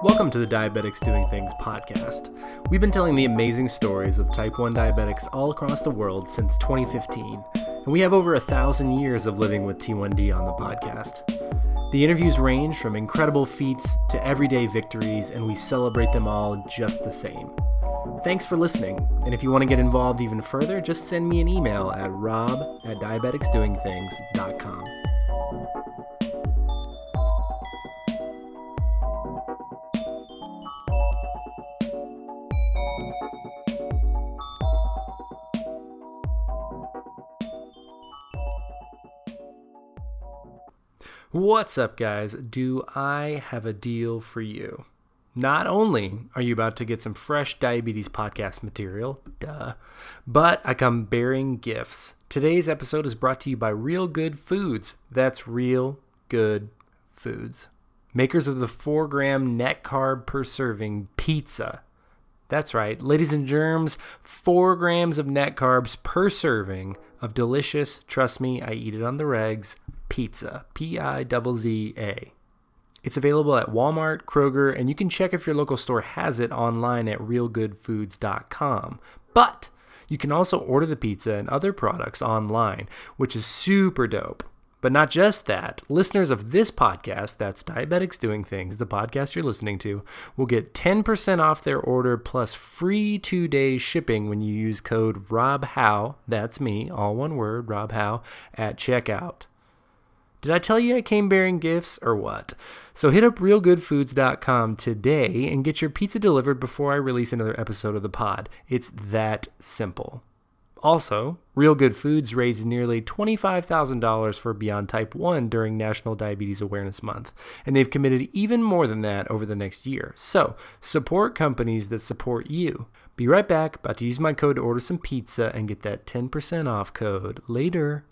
Welcome to the Diabetics Doing Things podcast. We've been telling the amazing stories of type 1 diabetics all across the world since 2015, and we have over a thousand years of living with T1D on the podcast. The interviews range from incredible feats to everyday victories, and we celebrate them all just the same. Thanks for listening, and if you want to get involved even further, just send me an email at rob at diabeticsdoingthings.com. What's up, guys? Do I have a deal for you? Not only are you about to get some fresh diabetes podcast material, duh, but I come bearing gifts. Today's episode is brought to you by Real Good Foods. That's Real Good Foods. Makers of the 4 gram net carb per serving pizza. That's right, ladies and germs, 4 grams of net carbs per serving of delicious, trust me, I eat it on the regs, Pizza, P I Z Z A. It's available at Walmart, Kroger, and you can check if your local store has it online at realgoodfoods.com. But you can also order the pizza and other products online, which is super dope. But not just that, listeners of this podcast, that's Diabetics Doing Things, the podcast you're listening to, will get 10% off their order plus free two day shipping when you use code ROBHOW, that's me, all one word, ROBHOW, at checkout. Did I tell you I came bearing gifts or what? So hit up realgoodfoods.com today and get your pizza delivered before I release another episode of the pod. It's that simple. Also, Real Good Foods raised nearly $25,000 for Beyond Type 1 during National Diabetes Awareness Month, and they've committed even more than that over the next year. So, support companies that support you. Be right back, about to use my code to order some pizza and get that 10% off code later.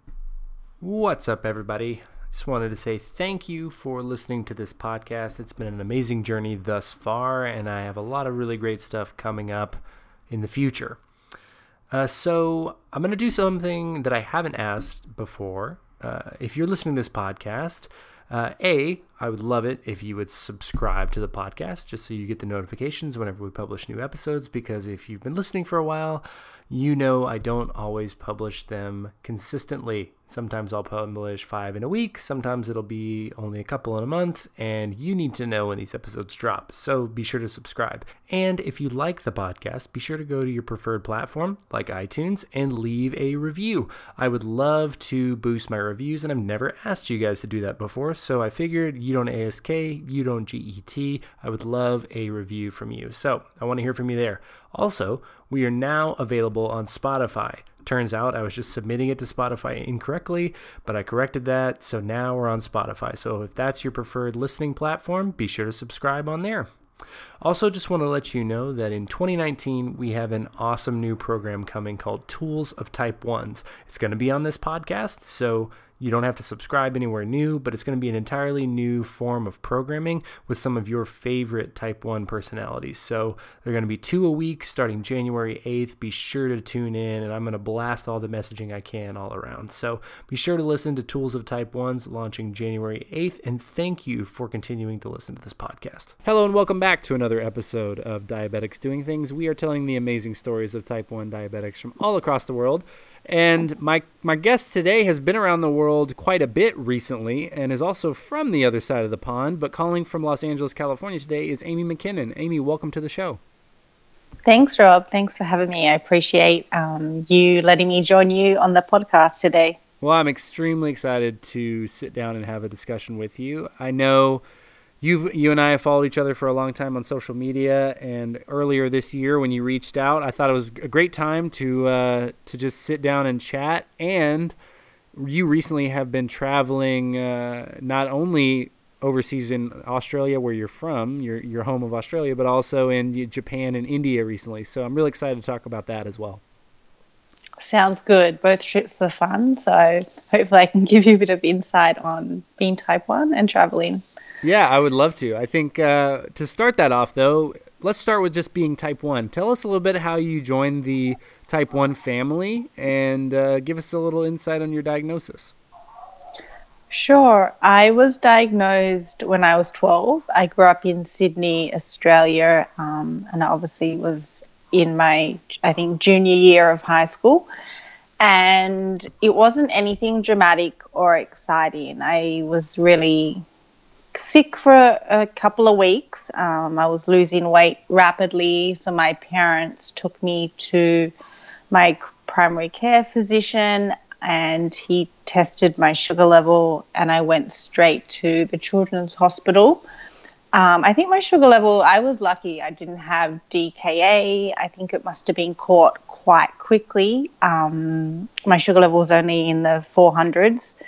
What's up, everybody? Just wanted to say thank you for listening to this podcast. It's been an amazing journey thus far, and I have a lot of really great stuff coming up in the future. Uh, so, I'm going to do something that I haven't asked before. Uh, if you're listening to this podcast, uh, A, I would love it if you would subscribe to the podcast just so you get the notifications whenever we publish new episodes. Because if you've been listening for a while, you know I don't always publish them consistently. Sometimes I'll publish five in a week, sometimes it'll be only a couple in a month, and you need to know when these episodes drop. So be sure to subscribe. And if you like the podcast, be sure to go to your preferred platform like iTunes and leave a review. I would love to boost my reviews, and I've never asked you guys to do that before, so I figured you don't ASK, you don't GET. I would love a review from you. So I want to hear from you there. Also, we are now available on Spotify. Turns out I was just submitting it to Spotify incorrectly, but I corrected that. So now we're on Spotify. So if that's your preferred listening platform, be sure to subscribe on there. Also, just want to let you know that in 2019, we have an awesome new program coming called Tools of Type 1s. It's going to be on this podcast, so you don't have to subscribe anywhere new, but it's going to be an entirely new form of programming with some of your favorite Type 1 personalities. So they're going to be two a week starting January 8th. Be sure to tune in, and I'm going to blast all the messaging I can all around. So be sure to listen to Tools of Type 1s launching January 8th, and thank you for continuing to listen to this podcast. Hello, and welcome back to another episode of Diabetics Doing Things. We are telling the amazing stories of Type 1 diabetics from all across the world. And my my guest today has been around the world quite a bit recently and is also from the other side of the pond, but calling from Los Angeles, California today is Amy McKinnon. Amy, welcome to the show. Thanks, Rob. Thanks for having me. I appreciate um, you letting me join you on the podcast today. Well, I'm extremely excited to sit down and have a discussion with you. I know you you and I have followed each other for a long time on social media, and earlier this year when you reached out, I thought it was a great time to uh, to just sit down and chat. And you recently have been traveling uh, not only overseas in Australia, where you're from, your your home of Australia, but also in Japan and India recently. So I'm really excited to talk about that as well. Sounds good. Both trips were fun. So hopefully I can give you a bit of insight on being type 1 and traveling. Yeah, I would love to. I think uh, to start that off, though, let's start with just being type 1. Tell us a little bit how you joined the type 1 family and uh, give us a little insight on your diagnosis. Sure. I was diagnosed when I was 12. I grew up in Sydney, Australia, um, and I obviously was in my, I think, junior year of high school. And it wasn't anything dramatic or exciting. I was really sick for a couple of weeks. Um, I was losing weight rapidly, so my parents took me to my primary care physician and he tested my sugar level and I went straight to the children's hospital. Um, I think my sugar level, I was lucky I didn't have DKA. I think it must have been caught quite quickly. Um, my sugar level was only in the 400s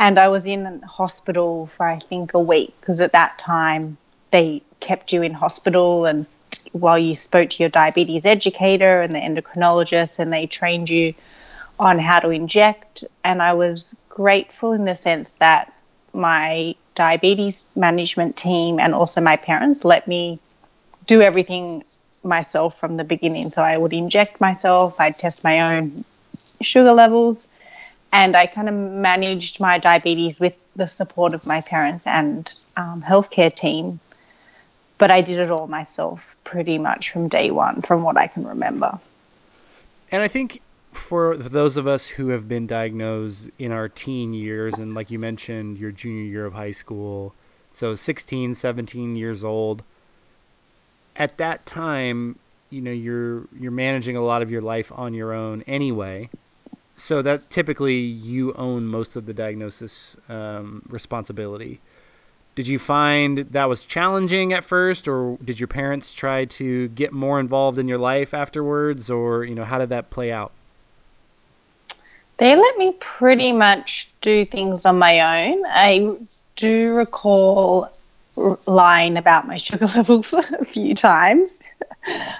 and I was in hospital for I think a week because at that time they kept you in hospital and while you spoke to your diabetes educator and the endocrinologist and they trained you on how to inject and I was grateful in the sense that my diabetes management team and also my parents let me do everything myself from the beginning so I would inject myself I'd test my own sugar levels and I kind of managed my diabetes with the support of my parents and um, healthcare team. But I did it all myself pretty much from day one, from what I can remember. And I think for those of us who have been diagnosed in our teen years, and like you mentioned, your junior year of high school, so 16, 17 years old, at that time, you know, you're you're managing a lot of your life on your own anyway so that typically you own most of the diagnosis um, responsibility. Did you find that was challenging at first, or did your parents try to get more involved in your life afterwards, or you know how did that play out? They let me pretty much do things on my own. I do recall lying about my sugar levels a few times.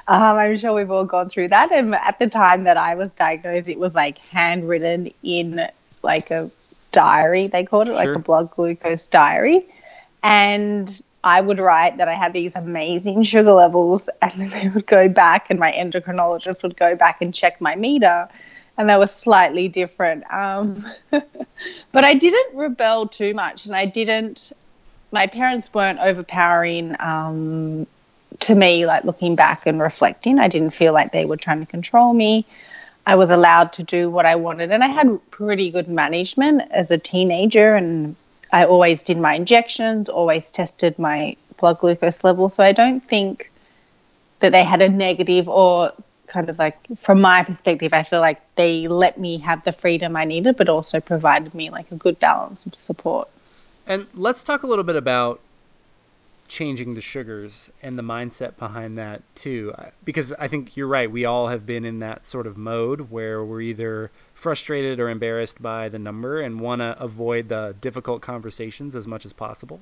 Um, I'm sure we've all gone through that. And at the time that I was diagnosed, it was like handwritten in like a diary, they called it, sure. like a blood glucose diary. And I would write that I had these amazing sugar levels, and then they would go back, and my endocrinologist would go back and check my meter, and they were slightly different. Um, but I didn't rebel too much, and I didn't. My parents weren't overpowering. Um, to me, like looking back and reflecting, I didn't feel like they were trying to control me. I was allowed to do what I wanted, and I had pretty good management as a teenager. And I always did my injections, always tested my blood glucose level. So I don't think that they had a negative or kind of like from my perspective, I feel like they let me have the freedom I needed, but also provided me like a good balance of support. And let's talk a little bit about changing the sugars and the mindset behind that too. Because i think you're right. We all have been in that sort of mode where we're either frustrated or embarrassed by the number and want to avoid the difficult conversations as much as possible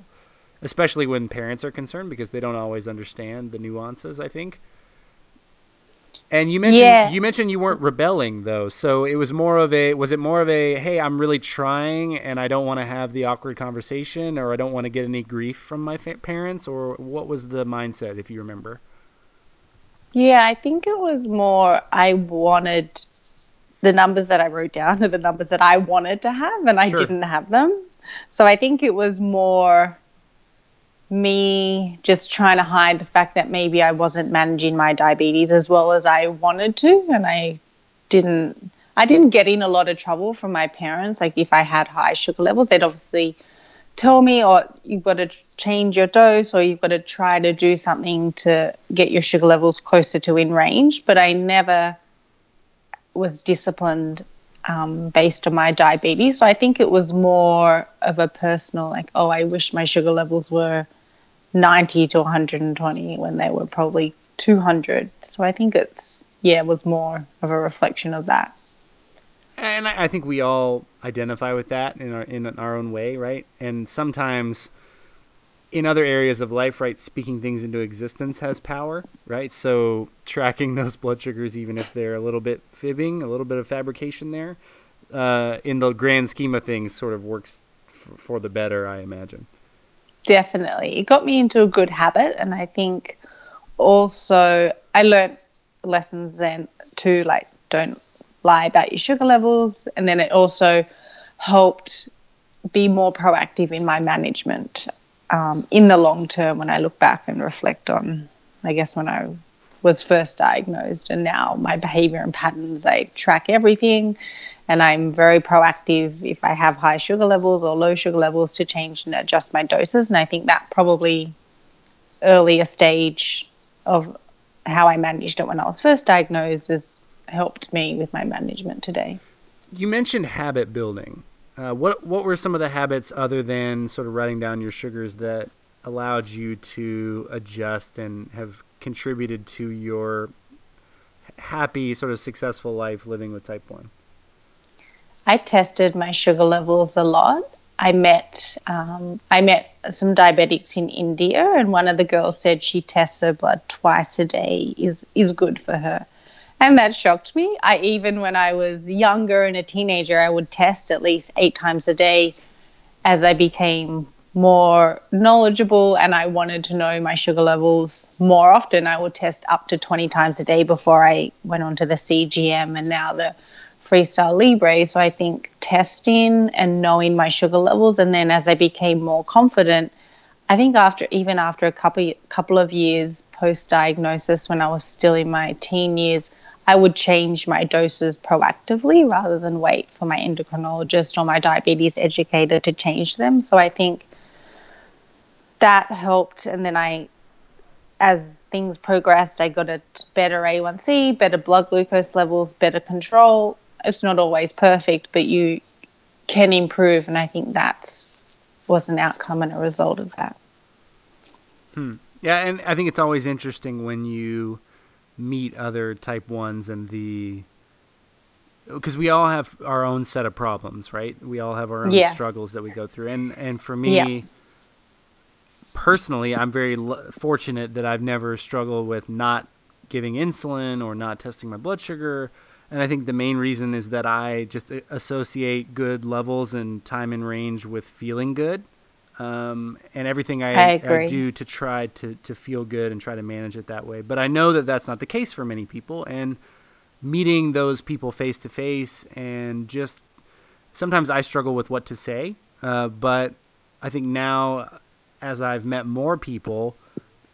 especially when parents are concerned because they don't always understand the nuances i think and you mentioned yeah. you mentioned you weren't rebelling though, so it was more of a was it more of a hey I'm really trying and I don't want to have the awkward conversation or I don't want to get any grief from my fa- parents or what was the mindset if you remember? Yeah, I think it was more I wanted the numbers that I wrote down are the numbers that I wanted to have and I sure. didn't have them. So I think it was more me just trying to hide the fact that maybe I wasn't managing my diabetes as well as I wanted to and I didn't I didn't get in a lot of trouble from my parents. Like if I had high sugar levels they'd obviously tell me or oh, you've got to change your dose or you've got to try to do something to get your sugar levels closer to in range. But I never was disciplined um, based on my diabetes. So I think it was more of a personal like oh I wish my sugar levels were 90 to 120 when they were probably 200. So I think it's, yeah, it was more of a reflection of that. And I think we all identify with that in our in our own way, right? And sometimes in other areas of life, right, speaking things into existence has power, right? So tracking those blood sugars, even if they're a little bit fibbing, a little bit of fabrication there, uh, in the grand scheme of things, sort of works f- for the better, I imagine. Definitely. It got me into a good habit. And I think also I learned lessons then to like don't lie about your sugar levels, and then it also helped be more proactive in my management um, in the long term when I look back and reflect on, I guess, when I was first diagnosed and now my behavior and patterns, I track everything and I'm very proactive if I have high sugar levels or low sugar levels to change and adjust my doses. And I think that probably earlier stage of how I managed it when I was first diagnosed has helped me with my management today. You mentioned habit building. Uh, what what were some of the habits other than sort of writing down your sugars that allowed you to adjust and have contributed to your happy sort of successful life living with type 1 i tested my sugar levels a lot i met um, i met some diabetics in india and one of the girls said she tests her blood twice a day is is good for her and that shocked me. I even when I was younger and a teenager, I would test at least eight times a day. As I became more knowledgeable and I wanted to know my sugar levels more often, I would test up to 20 times a day before I went on to the CGM and now the Freestyle Libre. So I think testing and knowing my sugar levels, and then as I became more confident, I think after even after a couple couple of years post diagnosis, when I was still in my teen years, I would change my doses proactively rather than wait for my endocrinologist or my diabetes educator to change them. So I think that helped. And then I, as things progressed, I got a better A1C, better blood glucose levels, better control. It's not always perfect, but you can improve. And I think that's was an outcome and a result of that. Hmm. Yeah, and I think it's always interesting when you meet other type ones and the because we all have our own set of problems, right? We all have our own yes. struggles that we go through, and and for me. Yeah. Personally, I'm very l- fortunate that I've never struggled with not giving insulin or not testing my blood sugar. And I think the main reason is that I just associate good levels and time in range with feeling good um, and everything I, I, I, do to try to, to feel good and try to manage it that way. But I know that that's not the case for many people. And meeting those people face to face and just sometimes I struggle with what to say. Uh, but I think now, as I've met more people,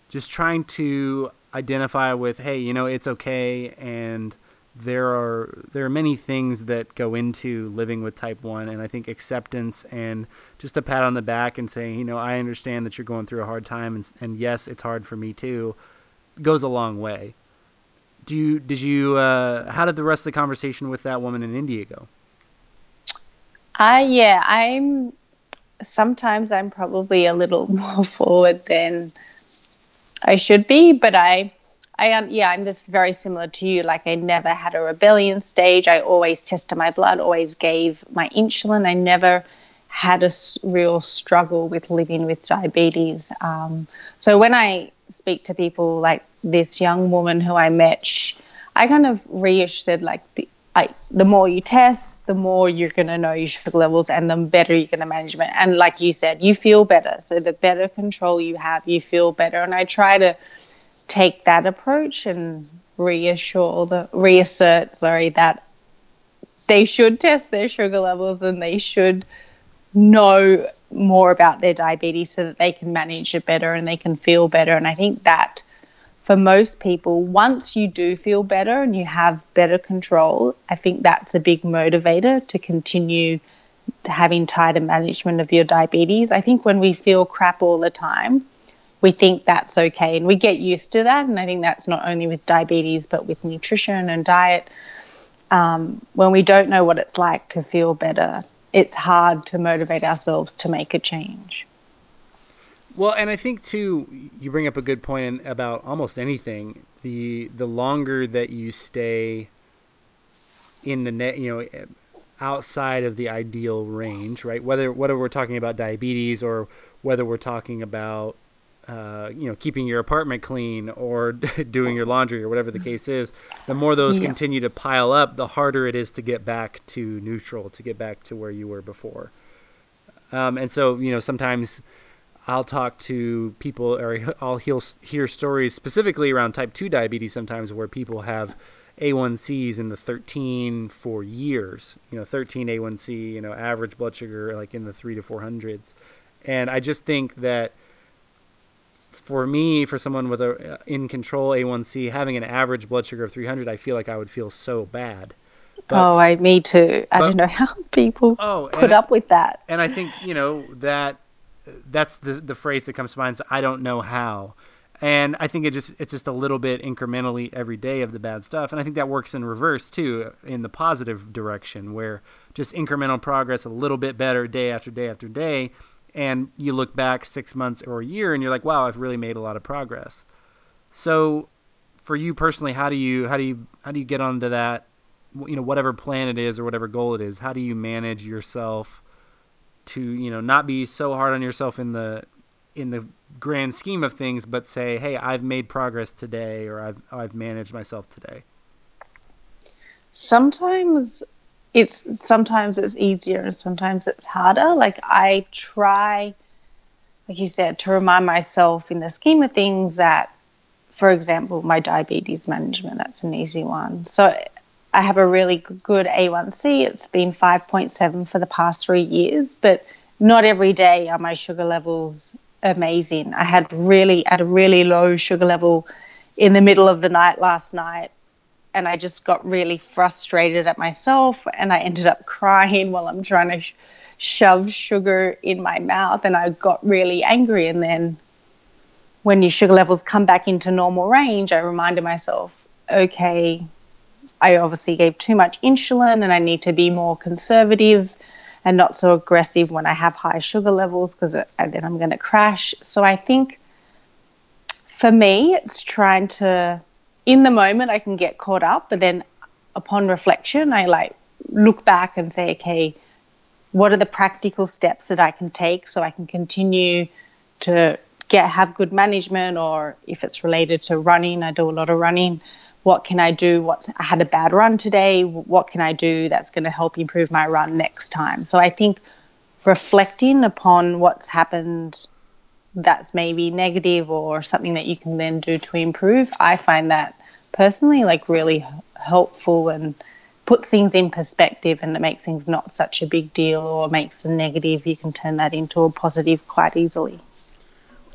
just trying to identify with, hey, you know, it's okay and there are there are many things that go into living with type 1 and I think acceptance and just a pat on the back and saying, you know, I understand that you're going through a hard time and and yes, it's hard for me too goes a long way. Do you did you uh, how did the rest of the conversation with that woman in India go? Uh yeah, I'm sometimes I'm probably a little more forward than I should be, but I I yeah, I'm just very similar to you. Like I never had a rebellion stage. I always tested my blood, always gave my insulin. I never had a real struggle with living with diabetes. Um, so when I speak to people like this young woman who I met, she, I kind of reassured like the, I, the more you test, the more you're going to know your sugar levels and the better you're going to manage it. And like you said, you feel better. So the better control you have, you feel better. And I try to take that approach and reassure the reassert sorry that they should test their sugar levels and they should know more about their diabetes so that they can manage it better and they can feel better. And i think that for most people once you do feel better and you have better control i think that's a big motivator to continue having tighter management of your diabetes. I think when we feel crap all the time we think that's okay. And we get used to that. And i think that's not only with diabetes but with nutrition and diet. Um, when we don't know what it's like to feel better it's hard to motivate ourselves to make a change. Well and i think too you bring up a good point about almost anything. The the longer that you stay in the net you know outside of the ideal range right? Whether whether we're talking about diabetes or whether we're talking about uh, you know, keeping your apartment clean or doing your laundry or whatever the case is, the more those yeah. continue to pile up, the harder it is to get back to neutral, to get back to where you were before. Um, and so, you know, sometimes I'll talk to people or I'll hear stories specifically around type 2 diabetes sometimes where people have A1Cs in the 13 for years, you know, 13 A1C, you know, average blood sugar like in the 3 to 400s. And I just think that for me, for someone with a uh, in control A1C, having an average blood sugar of 300, I feel like I would feel so bad. But, oh, I me too. I don't know how people oh, put up with that. And I think you know that that's the the phrase that comes to mind. Is, I don't know how, and I think it just it's just a little bit incrementally every day of the bad stuff, and I think that works in reverse too, in the positive direction, where just incremental progress, a little bit better day after day after day, and you look back six months or a year, and you're like, wow, I've really made a lot of progress. So, for you personally, how do you how do you how do you get onto that? You know, whatever plan it is or whatever goal it is, how do you manage yourself? to you know not be so hard on yourself in the in the grand scheme of things, but say, hey, I've made progress today, or I've I've managed myself today. Sometimes it's sometimes it's easier and sometimes it's harder. Like I try, like you said, to remind myself in the scheme of things that, for example, my diabetes management, that's an easy one. So I have a really good A1C. It's been 5.7 for the past three years, but not every day are my sugar levels amazing. I had really at a really low sugar level in the middle of the night last night, and I just got really frustrated at myself, and I ended up crying while I'm trying to sh- shove sugar in my mouth, and I got really angry. And then when your sugar levels come back into normal range, I reminded myself, okay, I obviously gave too much insulin and I need to be more conservative and not so aggressive when I have high sugar levels because then I'm going to crash. So I think for me, it's trying to, in the moment, I can get caught up, but then upon reflection, I like look back and say, okay, what are the practical steps that I can take so I can continue to get have good management or if it's related to running, I do a lot of running what can I do? What's I had a bad run today. What can I do that's going to help improve my run next time? So I think reflecting upon what's happened that's maybe negative or something that you can then do to improve, I find that personally like really helpful and puts things in perspective and it makes things not such a big deal or makes a negative, you can turn that into a positive quite easily.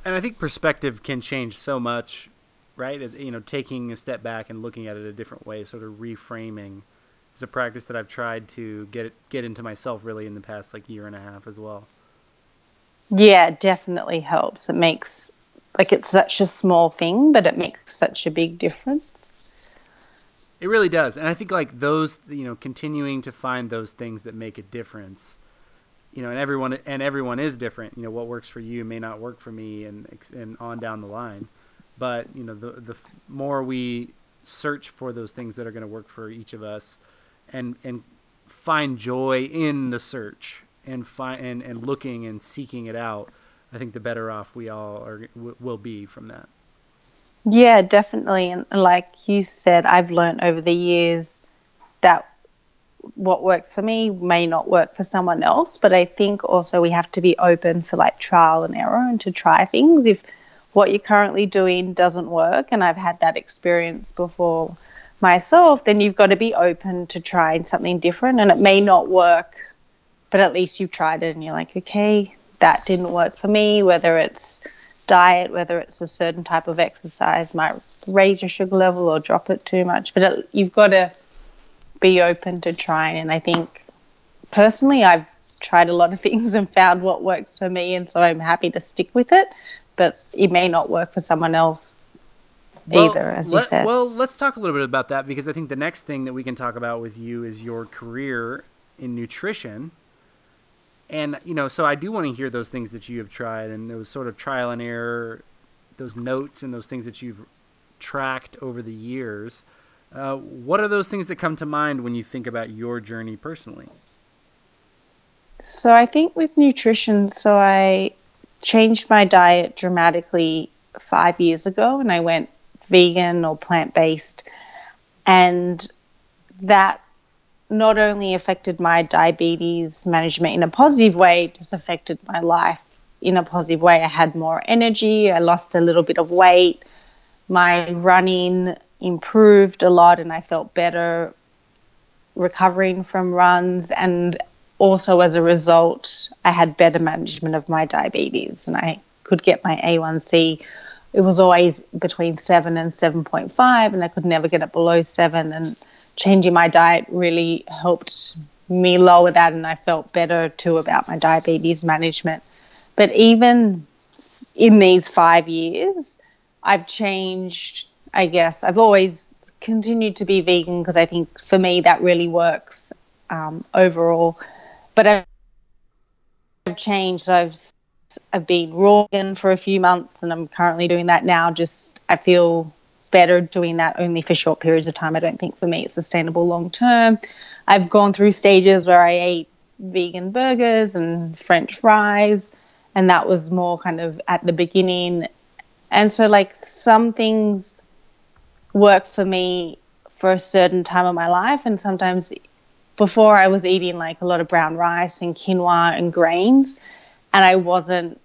And I think perspective can change so much right? You know taking a step back and looking at it a different way, sort of reframing. Is a practice that I've tried to get get into myself really in the past like year and a half as well. Yeah, it definitely helps. It makes like it's such a small thing, but it makes such a big difference. It really does, and I think like those, you know, continuing to find those things that make a difference you know, and everyone and everyone is different. You know, what works for you may not work for me, and and on down the line. But you know, the the more we search for those things that are going to work for each of us, and and find joy in the search and find and, and looking and seeking it out, I think the better off we all are will be from that. Yeah, definitely. And like you said, I've learned over the years that what works for me may not work for someone else. But I think also we have to be open for like trial and error and to try things. If what you're currently doing doesn't work, and I've had that experience before myself, then you've got to be open to trying something different. And it may not work, but at least you've tried it and you're like, okay, that didn't work for me, whether it's diet, whether it's a certain type of exercise, might raise your sugar level or drop it too much. But it, you've got to be open to trying. And I think personally, I've tried a lot of things and found what works for me. And so I'm happy to stick with it but it may not work for someone else well, either, as let, you said. Well, let's talk a little bit about that because I think the next thing that we can talk about with you is your career in nutrition. And, you know, so I do want to hear those things that you have tried and those sort of trial and error, those notes and those things that you've tracked over the years. Uh, what are those things that come to mind when you think about your journey personally? So I think with nutrition, so I changed my diet dramatically five years ago and I went vegan or plant based. And that not only affected my diabetes management in a positive way, it just affected my life in a positive way. I had more energy, I lost a little bit of weight, my running improved a lot, and I felt better recovering from runs. And also, as a result, I had better management of my diabetes and I could get my A1C. It was always between 7 and 7.5, and I could never get it below 7. And changing my diet really helped me lower that, and I felt better too about my diabetes management. But even in these five years, I've changed, I guess. I've always continued to be vegan because I think for me that really works um, overall. But I've changed. I've I've been raw for a few months, and I'm currently doing that now. Just I feel better doing that only for short periods of time. I don't think for me it's sustainable long term. I've gone through stages where I ate vegan burgers and French fries, and that was more kind of at the beginning. And so, like, some things work for me for a certain time of my life, and sometimes before I was eating like a lot of brown rice and quinoa and grains, and I wasn't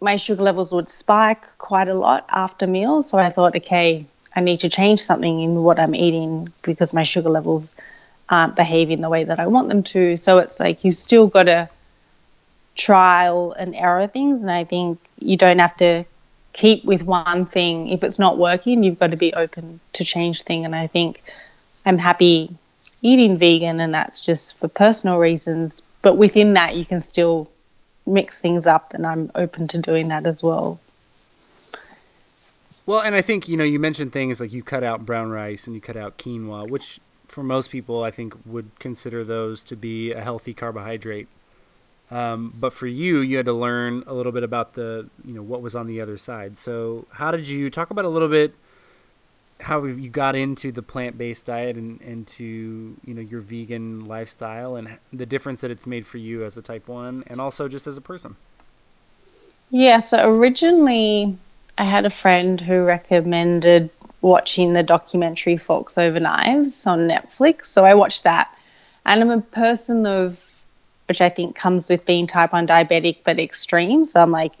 my sugar levels would spike quite a lot after meals. So I thought, okay, I need to change something in what I'm eating because my sugar levels aren't behaving the way that I want them to. So it's like you still got to trial and error things. And I think you don't have to keep with one thing. If it's not working, you've got to be open to change thing. And I think I'm happy eating vegan, and that's just for personal reasons. But within that, you can still mix things up, and I'm open to doing that as well. Well, and I think you know you mentioned things like you cut out brown rice and you cut out quinoa, which for most people I think would consider those to be a healthy carbohydrate. Um, but for you, you had to learn a little bit about the you know what was on the other side. So how did you talk about a little bit? How you got into the plant-based diet and into you know your vegan lifestyle and the difference that it's made for you as a type 1 and also just as a person? Yeah so originally i had a friend who recommended watching the documentary forks over knives on netflix. So i watched that. And i'm a person of which i think comes with being type 1 diabetic but extreme. So i'm like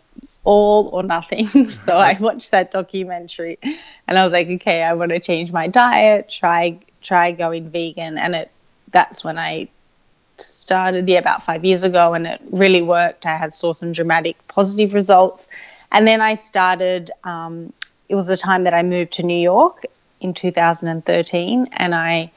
all or nothing. so I watched that documentary and I was like, okay, I want to change my diet, try try going vegan and it that's when I started yeah about 5 years ago and it really worked. I had saw some dramatic positive results. And then I started um, it was the time that I moved to New York in 2013 and I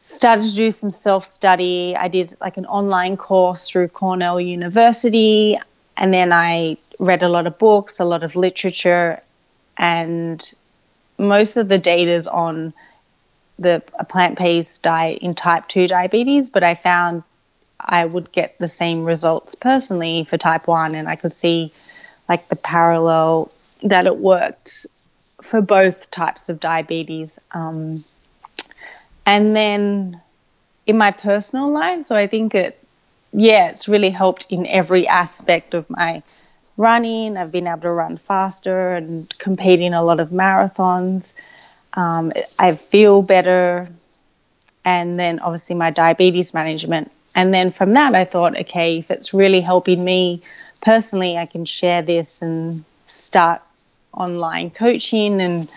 started to do some self study. I did like an online course through Cornell University. And then I read a lot of books, a lot of literature, and most of the data is on the plant-based diet in type 2 diabetes, but I found I would get the same results personally for type 1 and I could see like the parallel that it worked for both types of diabetes. Um, and then in my personal life, so I think it yeah, it's really helped in every aspect of my running. I've been able to run faster and compete in a lot of marathons. Um, I feel better. And then obviously my diabetes management. And then from that, I thought, okay, if it's really helping me personally, I can share this and start online coaching and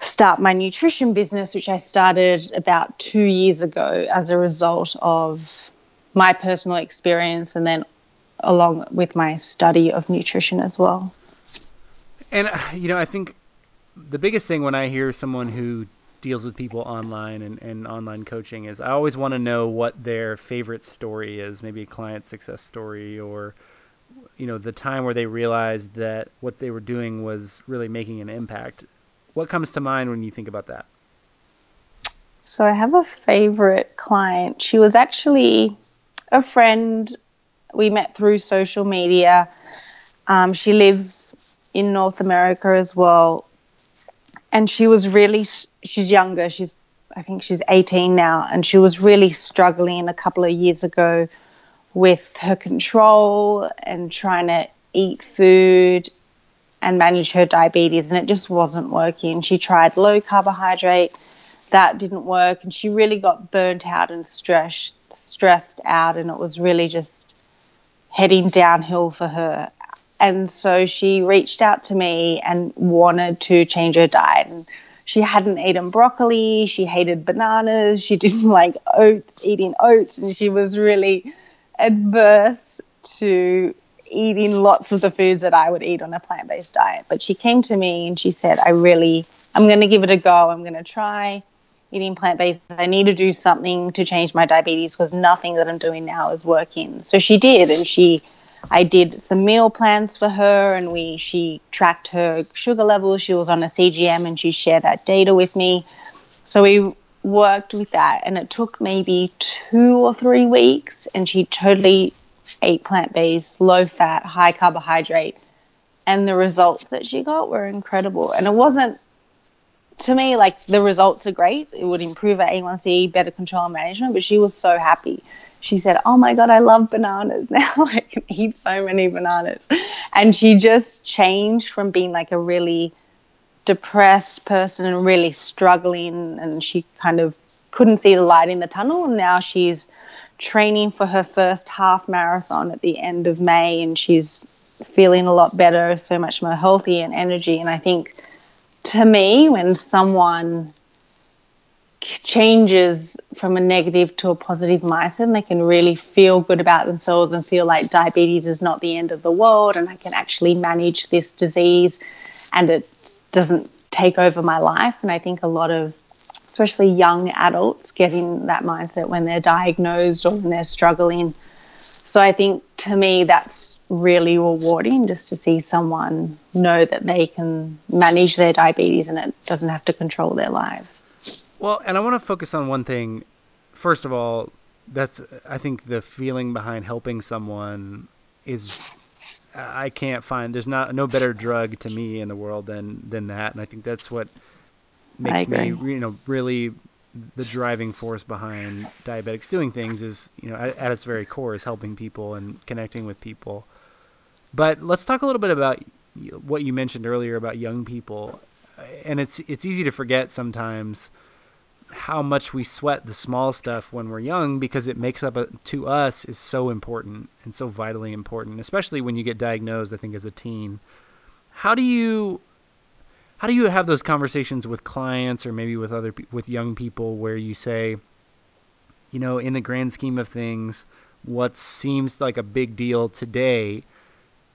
start my nutrition business, which I started about two years ago as a result of my personal experience and then along with my study of nutrition as well. And, uh, you know, I think the biggest thing when I hear someone who deals with people online and, and online coaching is I always want to know what their favorite story is, maybe a client success story or, you know, the time where they realized that what they were doing was really making an impact. What comes to mind when you think about that? So I have a favorite client. She was actually a friend we met through social media. Um, she lives in North America as well. And she was really, she's younger. She's, I think she's 18 now. And she was really struggling a couple of years ago with her control and trying to eat food and manage her diabetes. And it just wasn't working. She tried low carbohydrate, that didn't work. And she really got burnt out and stressed stressed out and it was really just heading downhill for her. And so she reached out to me and wanted to change her diet. And she hadn't eaten broccoli, she hated bananas, she didn't like oats, eating oats, and she was really adverse to eating lots of the foods that I would eat on a plant based diet. But she came to me and she said, I really, I'm going to give it a go. I'm going to try eating plant based. I need to do something to change my diabetes because nothing that I'm doing now is working. So she did, and she, I did some meal plans for her, and we she tracked her sugar levels. She was on a CGM, and she shared that data with me. So we worked with that, and it took maybe two or three weeks, and she totally ate plant based, low fat, high carbohydrate. And the results that she got were incredible. And it wasn't to me, like the results are great. It would improve her A1C, better control management. But she was so happy. She said, "Oh my god, I love bananas now. I can eat so many bananas." And she just changed from being like a really depressed person and really struggling, and she kind of couldn't see the light in the tunnel. And now she's training for her first half marathon at the end of May, and she's feeling a lot better, so much more healthy and energy. And I think to me, when someone changes from a negative to a positive mindset they can really feel good about themselves and feel like diabetes is not the end of the world and I can actually manage this disease and it doesn't take over my life. And I think a lot of, especially young adults, get in that mindset when they're diagnosed or when they're struggling. So I think to me, that's really rewarding just to see someone know that they can manage their diabetes and it doesn't have to control their lives. Well, and I want to focus on one thing. First of all, that's I think the feeling behind helping someone is I can't find there's not no better drug to me in the world than than that and I think that's what makes me you know really the driving force behind diabetics doing things is you know at, at, its very core is helping people and connecting with people but let's talk a little bit about what you mentioned earlier about young people, and it's it's easy to forget sometimes how much we sweat the small stuff when we're young because it makes up a, to us is so important and so vitally important, especially when you get diagnosed. I think as a teen, how do you how do you have those conversations with clients or maybe with other with young people where you say, you know, in the grand scheme of things, what seems like a big deal today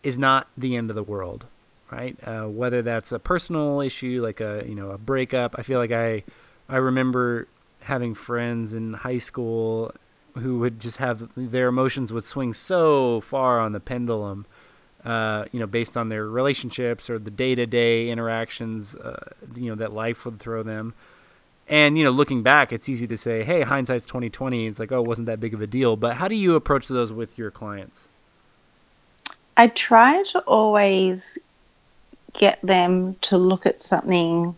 is not the end of the world, right? Uh, whether that's a personal issue, like a you know a breakup. I feel like I I remember having friends in high school who would just have their emotions would swing so far on the pendulum. Uh, you know, based on their relationships or the day-to-day interactions, uh, you know, that life would throw them. And you know, looking back, it's easy to say, "Hey, hindsight's twenty twenty. It's like, oh, it wasn't that big of a deal. But how do you approach those with your clients? I try to always get them to look at something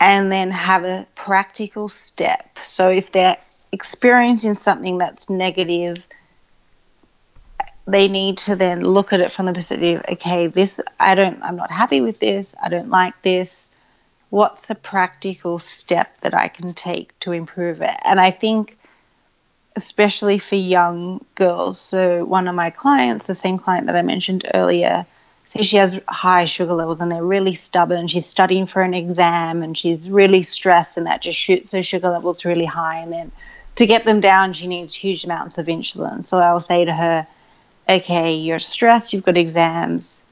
and then have a practical step. So if they're experiencing something that's negative, they need to then look at it from the perspective, okay, this I don't I'm not happy with this, I don't like this. What's the practical step that I can take to improve it? And I think especially for young girls. So, one of my clients, the same client that I mentioned earlier, says she has high sugar levels and they're really stubborn. She's studying for an exam and she's really stressed, and that just shoots her sugar levels really high. And then to get them down, she needs huge amounts of insulin. So, I'll say to her, Okay, you're stressed, you've got exams.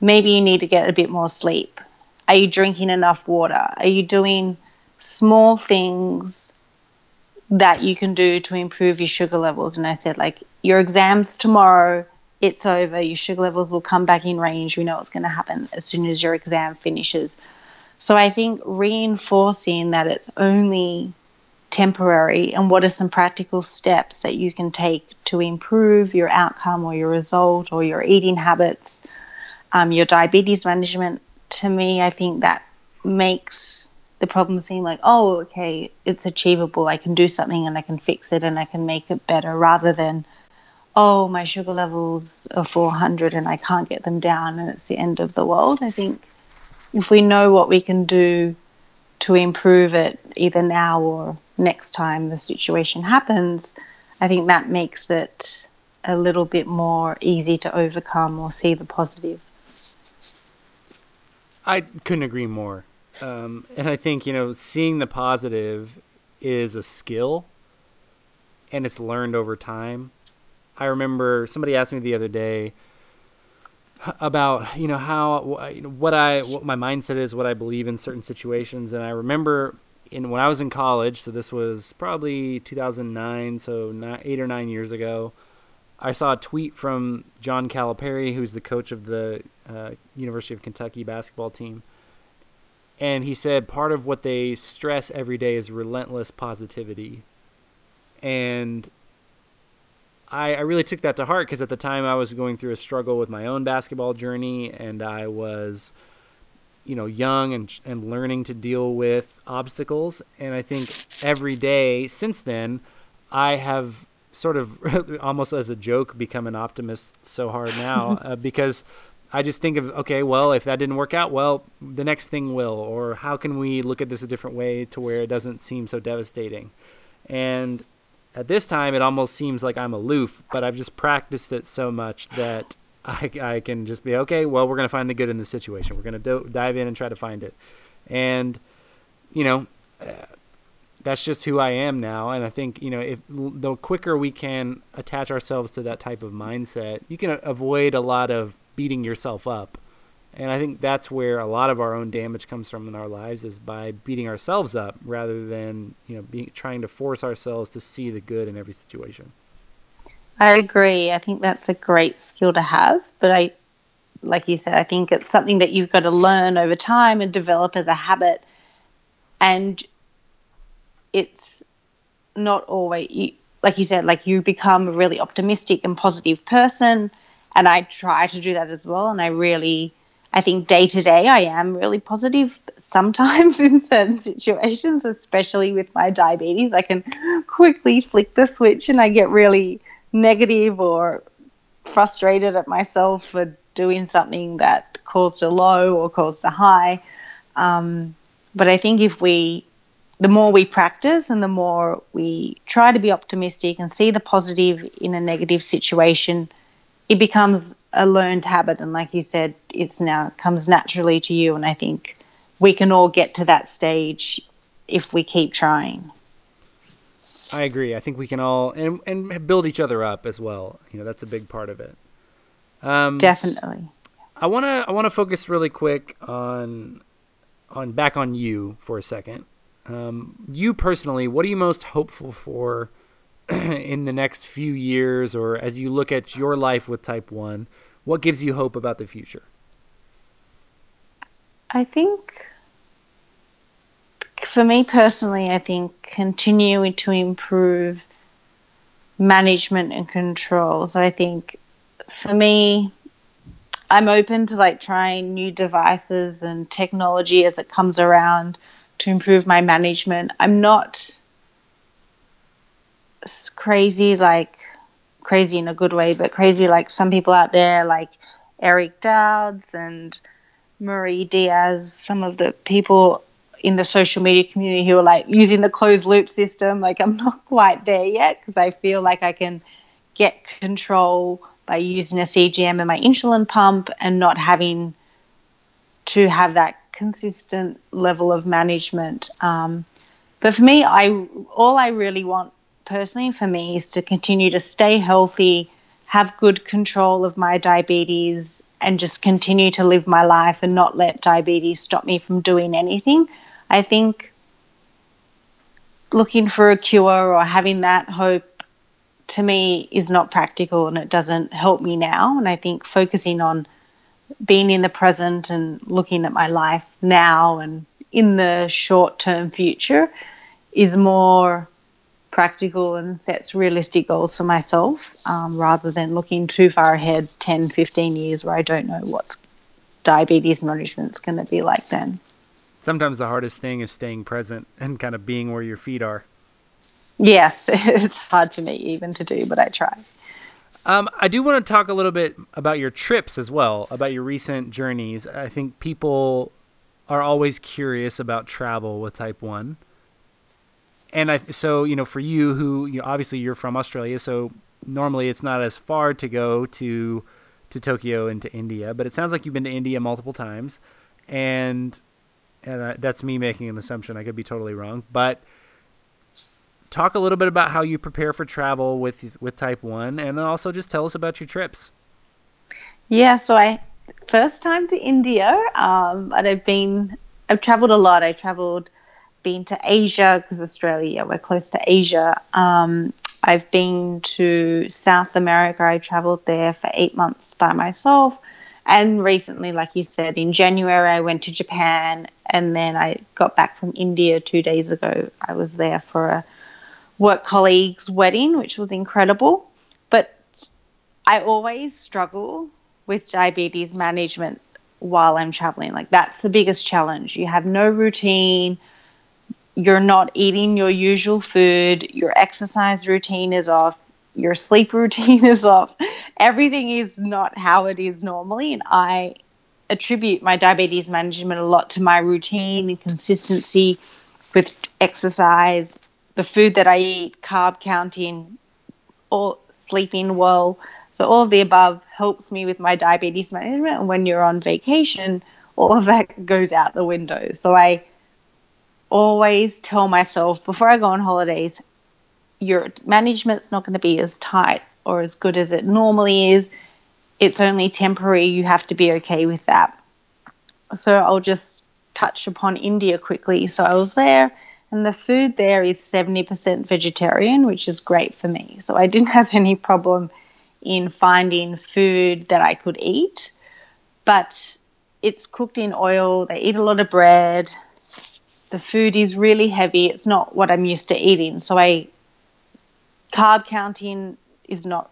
Maybe you need to get a bit more sleep. Are you drinking enough water? Are you doing small things that you can do to improve your sugar levels. And I said, like, your exams tomorrow, it's over. Your sugar levels will come back in range. We know what's going to happen as soon as your exam finishes. So I think reinforcing that it's only temporary and what are some practical steps that you can take to improve your outcome or your result or your eating habits, um, your diabetes management. To me, I think that makes the problem seem like, oh, okay, it's achievable. I can do something and I can fix it and I can make it better rather than, oh, my sugar levels are 400 and I can't get them down and it's the end of the world. I think if we know what we can do to improve it either now or next time the situation happens, I think that makes it a little bit more easy to overcome or see the positive. I couldn't agree more. Um, and I think, you know, seeing the positive is a skill and it's learned over time. I remember somebody asked me the other day about, you know, how what I what my mindset is, what I believe in certain situations and I remember in when I was in college, so this was probably 2009, so 8 or 9 years ago. I saw a tweet from John Calipari, who's the coach of the uh, University of Kentucky basketball team. And he said part of what they stress every day is relentless positivity. And I, I really took that to heart because at the time I was going through a struggle with my own basketball journey and I was, you know, young and, and learning to deal with obstacles. And I think every day since then, I have sort of almost as a joke become an optimist so hard now uh, because I just think of okay, well, if that didn't work out, well, the next thing will, or how can we look at this a different way to where it doesn't seem so devastating? And at this time, it almost seems like I'm aloof, but I've just practiced it so much that I, I can just be okay. Well, we're gonna find the good in this situation. We're gonna do, dive in and try to find it, and you know. Uh, that's just who I am now. And I think, you know, if the quicker we can attach ourselves to that type of mindset, you can avoid a lot of beating yourself up. And I think that's where a lot of our own damage comes from in our lives is by beating ourselves up rather than, you know, being trying to force ourselves to see the good in every situation. I agree. I think that's a great skill to have, but I like you said, I think it's something that you've got to learn over time and develop as a habit. And it's not always like you said like you become a really optimistic and positive person and i try to do that as well. And i really i think day to day i am really positive sometimes in certain situations especially with my diabetes. I can quickly flick the switch and i get really negative or frustrated at myself for doing something that caused a low or caused a high. Um, but i think if we the more we practice and the more we try to be optimistic and see the positive in a negative situation, it becomes a learned habit. And like you said, it's now comes naturally to you. And I think we can all get to that stage if we keep trying. I agree. I think we can all and and build each other up as well. You know, that's a big part of it. Um, Definitely. I wanna I wanna focus really quick on on back on you for a second. Um, you personally, what are you most hopeful for in the next few years, or as you look at your life with Type One? What gives you hope about the future? I think, for me personally, I think continuing to improve management and control. So I think for me, I'm open to like trying new devices and technology as it comes around to improve my management. I'm not crazy like crazy in a good way, but crazy like some people out there like Eric Dowds and Marie Diaz, some of the people in the social media community who are like using the closed loop system. Like I'm not quite there yet because I feel like I can get control by using a CGM and my insulin pump and not having to have that consistent level of management. Um, but for me, I all I really want personally for me is to continue to stay healthy, have good control of my diabetes, and just continue to live my life and not let diabetes stop me from doing anything. I think looking for a cure or having that hope to me is not practical and it doesn't help me now. And I think focusing on being in the present and looking at my life now and in the short term future is more practical and sets realistic goals for myself um, rather than looking too far ahead 10 15 years where i don't know what diabetes management is going to be like then. Sometimes the hardest thing is staying present and kind of being where your feet are. Yes it's hard for me even to do but i try. Um, I do want to talk a little bit about your trips as well, about your recent journeys. I think people are always curious about travel with Type One, and I so you know for you who you know, obviously you're from Australia, so normally it's not as far to go to to Tokyo and to India, but it sounds like you've been to India multiple times, and and uh, that's me making an assumption. I could be totally wrong, but talk a little bit about how you prepare for travel with with Type One, and then also just tell us about your trips. Yeah, so I first time to India, um, and I've been I've traveled a lot. I traveled, been to Asia because Australia we're close to Asia. Um, I've been to South America. I traveled there for eight months by myself. And recently, like you said, in January, I went to Japan and then I got back from India two days ago. I was there for a work colleague's wedding, which was incredible. But I always struggle with diabetes management while I'm traveling. Like, that's the biggest challenge. You have no routine you're not eating your usual food, your exercise routine is off, your sleep routine is off. Everything is not how it is normally. And I attribute my diabetes management a lot to my routine and consistency with exercise, the food that I eat, carb counting, or sleeping well. So all of the above helps me with my diabetes management. And when you're on vacation, all of that goes out the window. So I always tell myself before I go on holidays, your management's not going to be as tight or as good as it normally is. It's only temporary. You have to be okay with that. So I'll just touch upon India quickly. So I was there, and the food there is 70% vegetarian, which is great for me. So I didn't have any problem in finding food that I could eat, but it's cooked in oil. They eat a lot of bread the food is really heavy. It's not what I'm used to eating. So I carb counting is not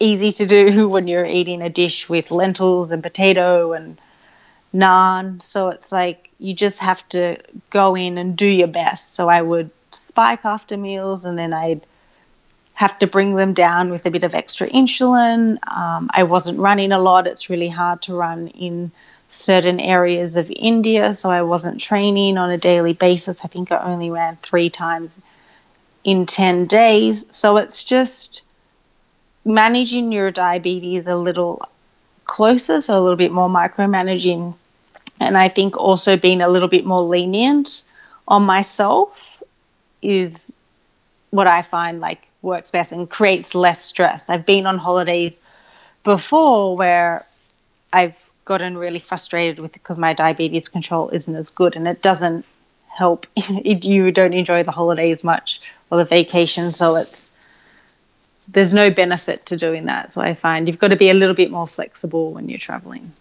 easy to do when you're eating a dish with lentils and potato and naan. So it's like you just have to go in and do your best. So I would spike after meals and then I'd have to bring them down with a bit of extra insulin. Um, I wasn't running a lot. It's really hard to run in certain areas of India, so I wasn't training on a daily basis. I think I only ran three times in 10 days. So it's just managing your diabetes a little closer, so a little bit more micromanaging. And I think also being a little bit more lenient on myself is what I find like works best and creates less stress. I've been on holidays before where I've gotten really frustrated with it because my diabetes control isn't as good and it doesn't help. You don't enjoy the holidays much or the vacation so it's there's no benefit to doing that. So i find you've got to be a little bit more flexible when you're traveling.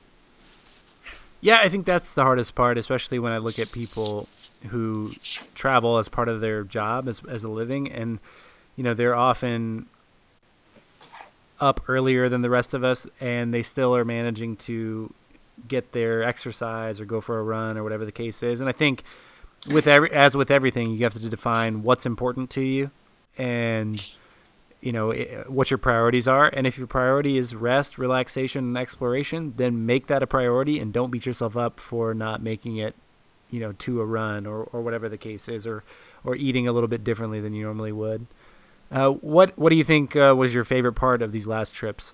Yeah i think that's the hardest part especially when i look at people who travel as part of their job as, as a living. And you know they're often up earlier than the rest of us, and they still are managing to get their exercise or go for a run or whatever the case is. And I think with every as with everything, you have to define what's important to you and you know what your priorities are. And if your priority is rest relaxation and exploration then make that a priority and don't beat yourself up for not making it you know to a run or, or whatever the case is or or eating a little bit differently than you normally would uh, what what do you think uh, was your favorite part of these last trips?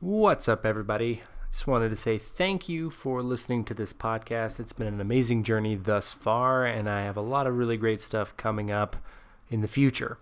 What's up, everybody? Just wanted to say thank you for listening to this podcast. It's been an amazing journey thus far, and I have a lot of really great stuff coming up in the future.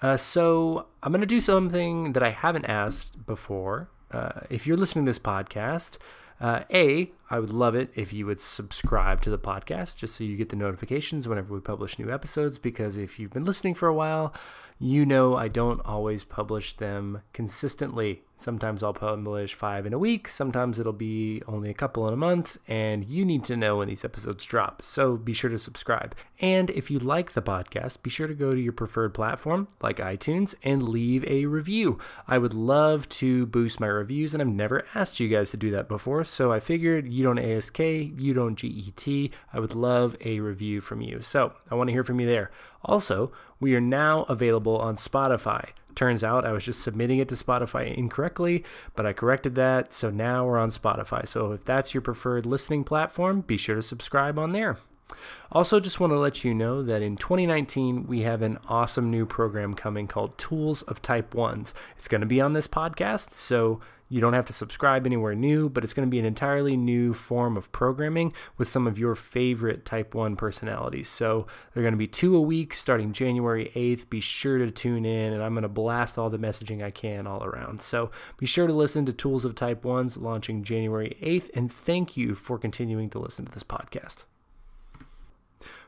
Uh, so I'm going to do something that I haven't asked before. Uh, if you're listening to this podcast, uh, a, I would love it if you would subscribe to the podcast just so you get the notifications whenever we publish new episodes. Because if you've been listening for a while, you know I don't always publish them consistently. Sometimes I'll publish five in a week, sometimes it'll be only a couple in a month, and you need to know when these episodes drop. So be sure to subscribe. And if you like the podcast, be sure to go to your preferred platform like iTunes and leave a review. I would love to boost my reviews, and I've never asked you guys to do that before, so I figured you don't ASK, you don't GET. I would love a review from you. So I want to hear from you there. Also, we are now available on Spotify. Turns out I was just submitting it to Spotify incorrectly, but I corrected that. So now we're on Spotify. So if that's your preferred listening platform, be sure to subscribe on there. Also, just want to let you know that in 2019, we have an awesome new program coming called Tools of Type 1s. It's going to be on this podcast, so you don't have to subscribe anywhere new, but it's going to be an entirely new form of programming with some of your favorite Type 1 personalities. So they're going to be two a week starting January 8th. Be sure to tune in, and I'm going to blast all the messaging I can all around. So be sure to listen to Tools of Type 1s launching January 8th, and thank you for continuing to listen to this podcast.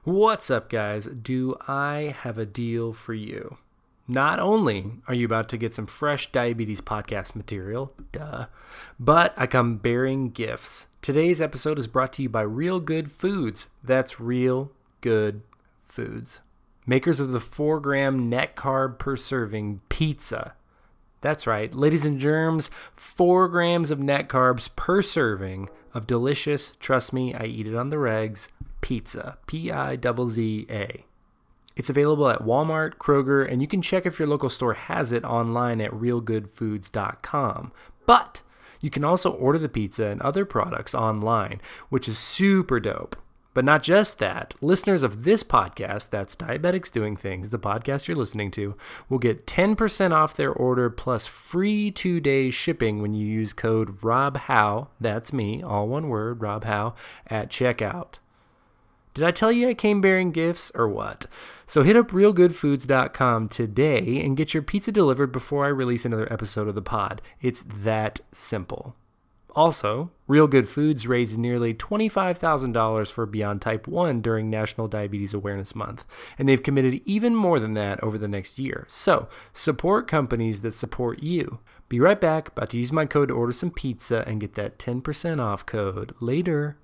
What's up, guys? Do I have a deal for you? Not only are you about to get some fresh diabetes podcast material, duh, but I come bearing gifts. Today's episode is brought to you by Real Good Foods. That's Real Good Foods. Makers of the 4 gram net carb per serving pizza. That's right, ladies and germs, 4 grams of net carbs per serving of delicious, trust me, I eat it on the regs, pizza. P I Z Z A. It's available at Walmart, Kroger, and you can check if your local store has it online at realgoodfoods.com. But you can also order the pizza and other products online, which is super dope. But not just that, listeners of this podcast, that's Diabetics Doing Things, the podcast you're listening to, will get 10% off their order plus free two day shipping when you use code ROBHOW, that's me, all one word, ROBHOW, at checkout. Did I tell you I came bearing gifts or what? So hit up realgoodfoods.com today and get your pizza delivered before I release another episode of the pod. It's that simple. Also, Real Good Foods raised nearly $25,000 for Beyond Type 1 during National Diabetes Awareness Month, and they've committed even more than that over the next year. So, support companies that support you. Be right back, about to use my code to order some pizza and get that 10% off code later.